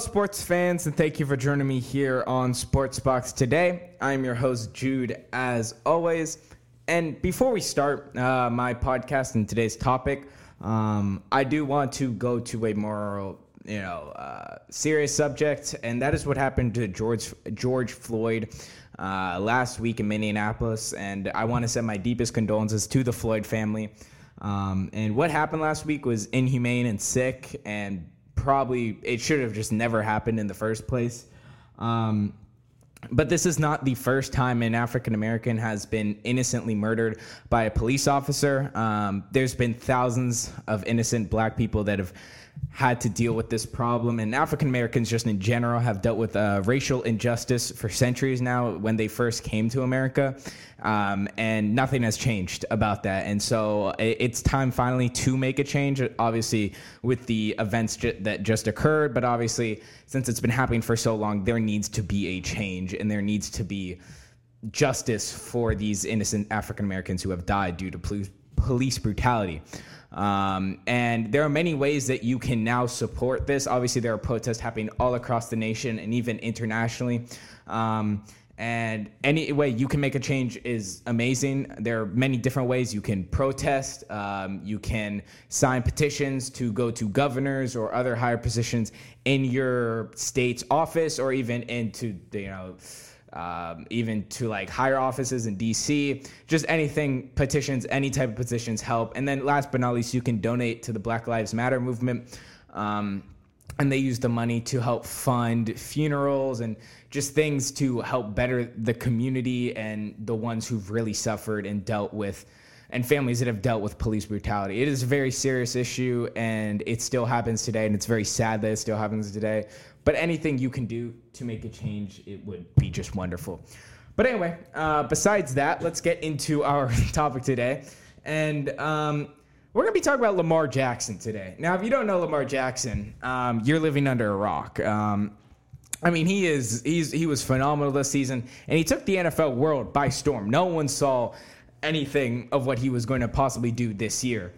Sports fans, and thank you for joining me here on Sportsbox today. I'm your host, Jude, as always. And before we start uh, my podcast and today's topic, um, I do want to go to a more, you know, uh, serious subject, and that is what happened to George George Floyd uh, last week in Minneapolis. And I want to send my deepest condolences to the Floyd family. Um, and what happened last week was inhumane and sick, and probably it should have just never happened in the first place. Um, but this is not the first time an African American has been innocently murdered by a police officer. Um, there's been thousands of innocent black people that have had to deal with this problem. And African Americans, just in general, have dealt with uh, racial injustice for centuries now when they first came to America. Um, and nothing has changed about that. And so it's time finally to make a change, obviously, with the events ju- that just occurred. But obviously, since it's been happening for so long, there needs to be a change and there needs to be justice for these innocent African Americans who have died due to police, police brutality. Um, and there are many ways that you can now support this. Obviously, there are protests happening all across the nation and even internationally. Um, and any way you can make a change is amazing. There are many different ways you can protest. Um, you can sign petitions to go to governors or other higher positions in your state's office, or even into you know um, even to like higher offices in DC. Just anything, petitions, any type of petitions help. And then last but not least, you can donate to the Black Lives Matter movement. Um, and they use the money to help fund funerals and just things to help better the community and the ones who've really suffered and dealt with and families that have dealt with police brutality. It is a very serious issue and it still happens today and it's very sad that it still happens today. But anything you can do to make a change, it would be just wonderful. But anyway, uh, besides that, let's get into our topic today. And um, we're going to be talking about Lamar Jackson today. Now, if you don't know Lamar Jackson, um, you're living under a rock. Um, I mean, he is he's he was phenomenal this season, and he took the NFL world by storm. No one saw anything of what he was going to possibly do this year,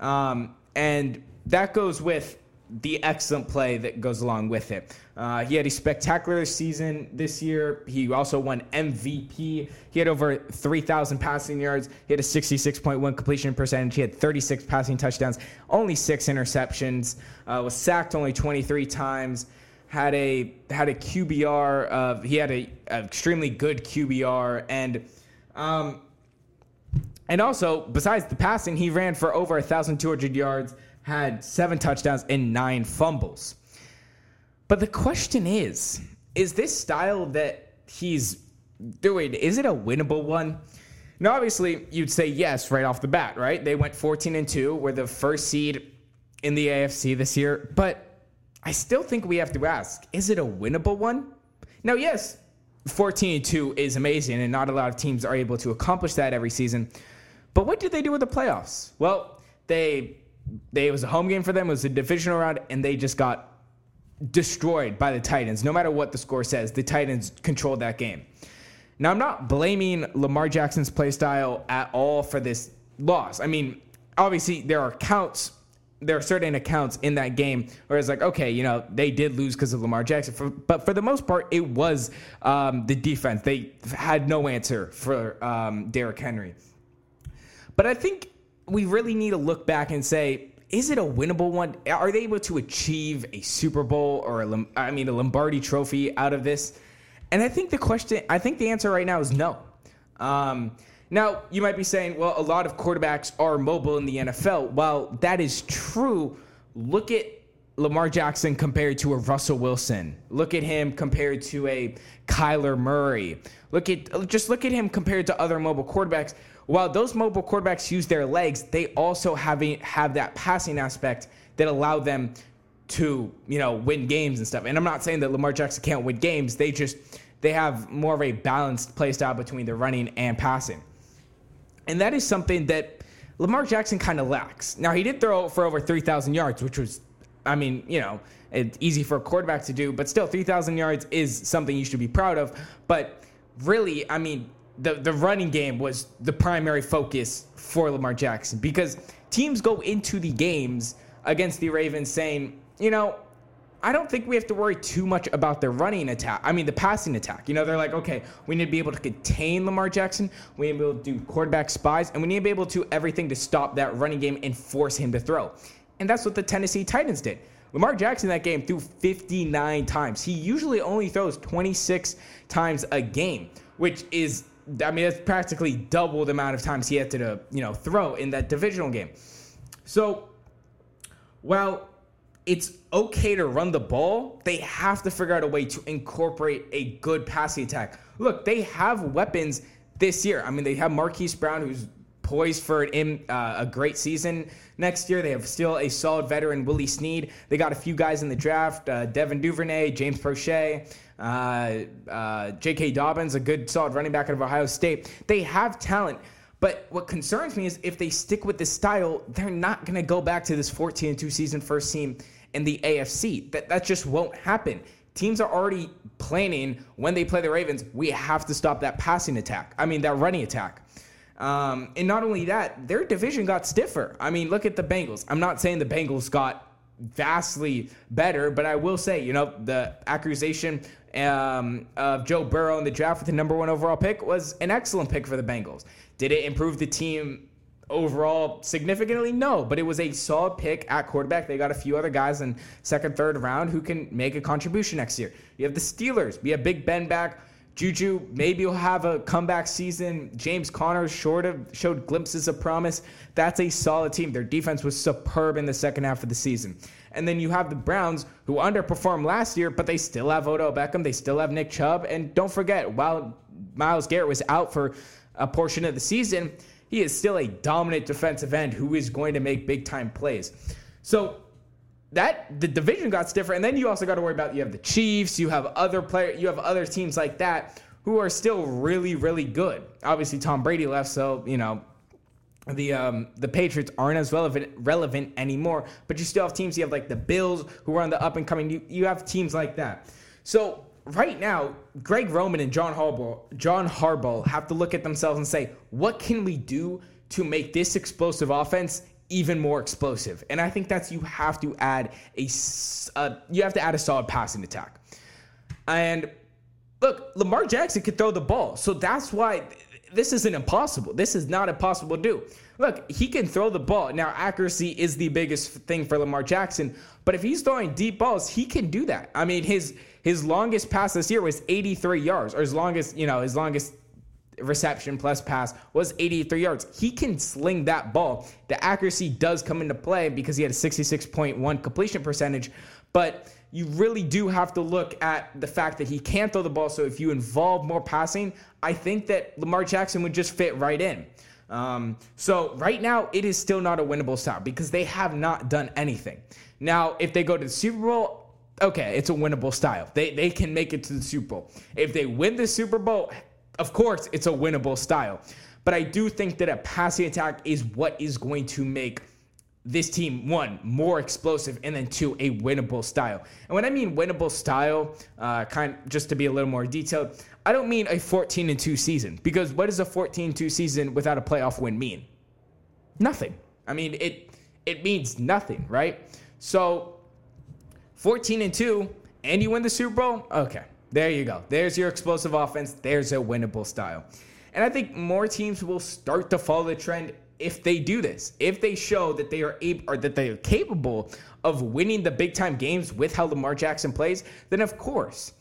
um, and that goes with the excellent play that goes along with it. Uh, he had a spectacular season this year. He also won MVP. He had over 3,000 passing yards. He had a 66.1 completion percentage. He had 36 passing touchdowns, only six interceptions. Uh, was sacked only 23 times. Had a had a QBR of he had a, a extremely good QBR and um, and also besides the passing, he ran for over 1,200 yards had seven touchdowns and nine fumbles. But the question is is this style that he's doing, is it a winnable one? Now, obviously, you'd say yes right off the bat, right? They went 14 and 2, were the first seed in the AFC this year, but I still think we have to ask is it a winnable one? Now, yes, 14 and 2 is amazing, and not a lot of teams are able to accomplish that every season. But what did they do with the playoffs? Well, they they, it was a home game for them. It was a divisional round, and they just got destroyed by the Titans. No matter what the score says, the Titans controlled that game. Now, I'm not blaming Lamar Jackson's play style at all for this loss. I mean, obviously, there are accounts, there are certain accounts in that game where it's like, okay, you know, they did lose because of Lamar Jackson. For, but for the most part, it was um, the defense. They had no answer for um, Derrick Henry. But I think we really need to look back and say, is it a winnable one? Are they able to achieve a Super Bowl or a, I mean a Lombardi Trophy out of this? And I think the question, I think the answer right now is no. Um, now you might be saying, well, a lot of quarterbacks are mobile in the NFL. While that is true, look at Lamar Jackson compared to a Russell Wilson. Look at him compared to a Kyler Murray. Look at just look at him compared to other mobile quarterbacks while those mobile quarterbacks use their legs, they also have, a, have that passing aspect that allow them to, you know, win games and stuff. And I'm not saying that Lamar Jackson can't win games. They just they have more of a balanced play style between the running and passing. And that is something that Lamar Jackson kind of lacks. Now, he did throw for over 3,000 yards, which was, I mean, you know, it's easy for a quarterback to do, but still, 3,000 yards is something you should be proud of. But really, I mean, the, the running game was the primary focus for Lamar Jackson because teams go into the games against the Ravens saying, you know, I don't think we have to worry too much about their running attack. I mean, the passing attack. You know, they're like, okay, we need to be able to contain Lamar Jackson. We need to be able to do quarterback spies, and we need to be able to do everything to stop that running game and force him to throw. And that's what the Tennessee Titans did. Lamar Jackson that game threw 59 times. He usually only throws 26 times a game, which is, I mean, that's practically double the amount of times he had to, you know, throw in that divisional game. So, while it's okay to run the ball, they have to figure out a way to incorporate a good passing attack. Look, they have weapons this year. I mean, they have Marquise Brown, who's poised for an, uh, a great season next year. They have still a solid veteran, Willie Snead. They got a few guys in the draft uh, Devin Duvernay, James Proche, uh, uh J.K. Dobbins, a good solid running back out of Ohio State. They have talent. But what concerns me is if they stick with this style, they're not going to go back to this 14 2 season first team in the AFC. That, that just won't happen. Teams are already planning when they play the Ravens, we have to stop that passing attack. I mean, that running attack. Um, and not only that, their division got stiffer. I mean, look at the Bengals. I'm not saying the Bengals got vastly better, but I will say, you know, the accusation um, of Joe Burrow in the draft with the number one overall pick was an excellent pick for the Bengals. Did it improve the team overall significantly? No, but it was a solid pick at quarterback. They got a few other guys in second, third round who can make a contribution next year. You have the Steelers. We have Big Ben back. Juju maybe will have a comeback season. James Conner short of showed glimpses of promise. That's a solid team. Their defense was superb in the second half of the season. And then you have the Browns who underperformed last year, but they still have Odell Beckham. They still have Nick Chubb. And don't forget, while Myles Garrett was out for a portion of the season, he is still a dominant defensive end who is going to make big time plays. So that the division got stiffer, and then you also got to worry about you have the Chiefs, you have other player, you have other teams like that who are still really really good. Obviously, Tom Brady left, so you know the um, the Patriots aren't as relevant relevant anymore. But you still have teams. You have like the Bills who are on the up and coming. You you have teams like that. So right now, Greg Roman and John Harbaugh, John Harbaugh have to look at themselves and say, what can we do to make this explosive offense even more explosive? And I think that's you have to add a uh, you have to add a solid passing attack. And look, Lamar Jackson could throw the ball, so that's why this isn't impossible. This is not impossible to do. Look, he can throw the ball. Now, accuracy is the biggest thing for Lamar Jackson, but if he's throwing deep balls, he can do that. I mean, his his longest pass this year was 83 yards, or his longest, you know, his longest reception plus pass was 83 yards. He can sling that ball. The accuracy does come into play because he had a 66.1 completion percentage, but you really do have to look at the fact that he can't throw the ball. So if you involve more passing, I think that Lamar Jackson would just fit right in. Um, so right now, it is still not a winnable style because they have not done anything. Now, if they go to the Super Bowl, okay, it's a winnable style. They they can make it to the Super Bowl. If they win the Super Bowl, of course, it's a winnable style. But I do think that a passing attack is what is going to make this team one more explosive and then two a winnable style. And when i mean winnable style uh, kind just to be a little more detailed i don't mean a 14 and 2 season because what does a 14 2 season without a playoff win mean? Nothing. I mean it it means nothing right? So 14 and 2, and you win the Super Bowl, okay, there you go. There's your explosive offense. There's a winnable style. And I think more teams will start to follow the trend if they do this. If they show that they are able or that they are capable of winning the big time games with how Lamar Jackson plays, then of course.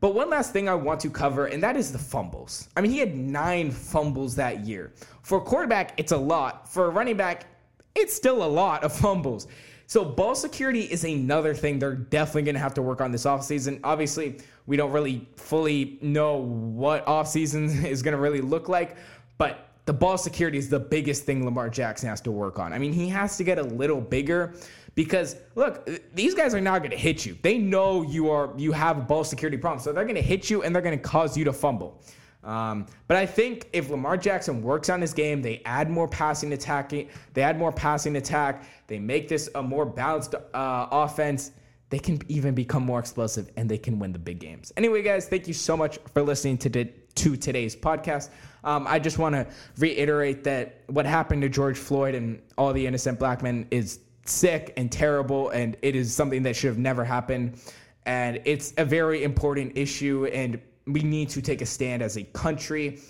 But one last thing I want to cover, and that is the fumbles. I mean, he had nine fumbles that year. For a quarterback, it's a lot. For a running back, it's still a lot of fumbles. So ball security is another thing they're definitely going to have to work on this offseason. Obviously, we don't really fully know what offseason is going to really look like, but the ball security is the biggest thing Lamar Jackson has to work on. I mean, he has to get a little bigger because look, these guys are not going to hit you. They know you are you have ball security problems, so they're going to hit you and they're going to cause you to fumble. Um, but I think if Lamar Jackson works on his game, they add more passing attacking, they add more passing attack, they make this a more balanced uh, offense. They can even become more explosive and they can win the big games. Anyway, guys, thank you so much for listening to, to today's podcast. Um, I just want to reiterate that what happened to George Floyd and all the innocent black men is sick and terrible, and it is something that should have never happened. And it's a very important issue, and we need to take a stand as a country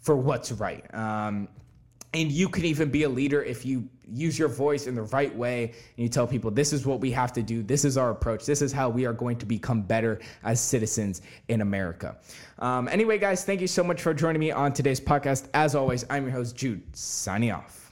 for what's right. Um, and you can even be a leader if you use your voice in the right way and you tell people this is what we have to do. This is our approach. This is how we are going to become better as citizens in america. Um, anyway guys thank you so much for joining me on today's podcast. As always i'm your host jude signing off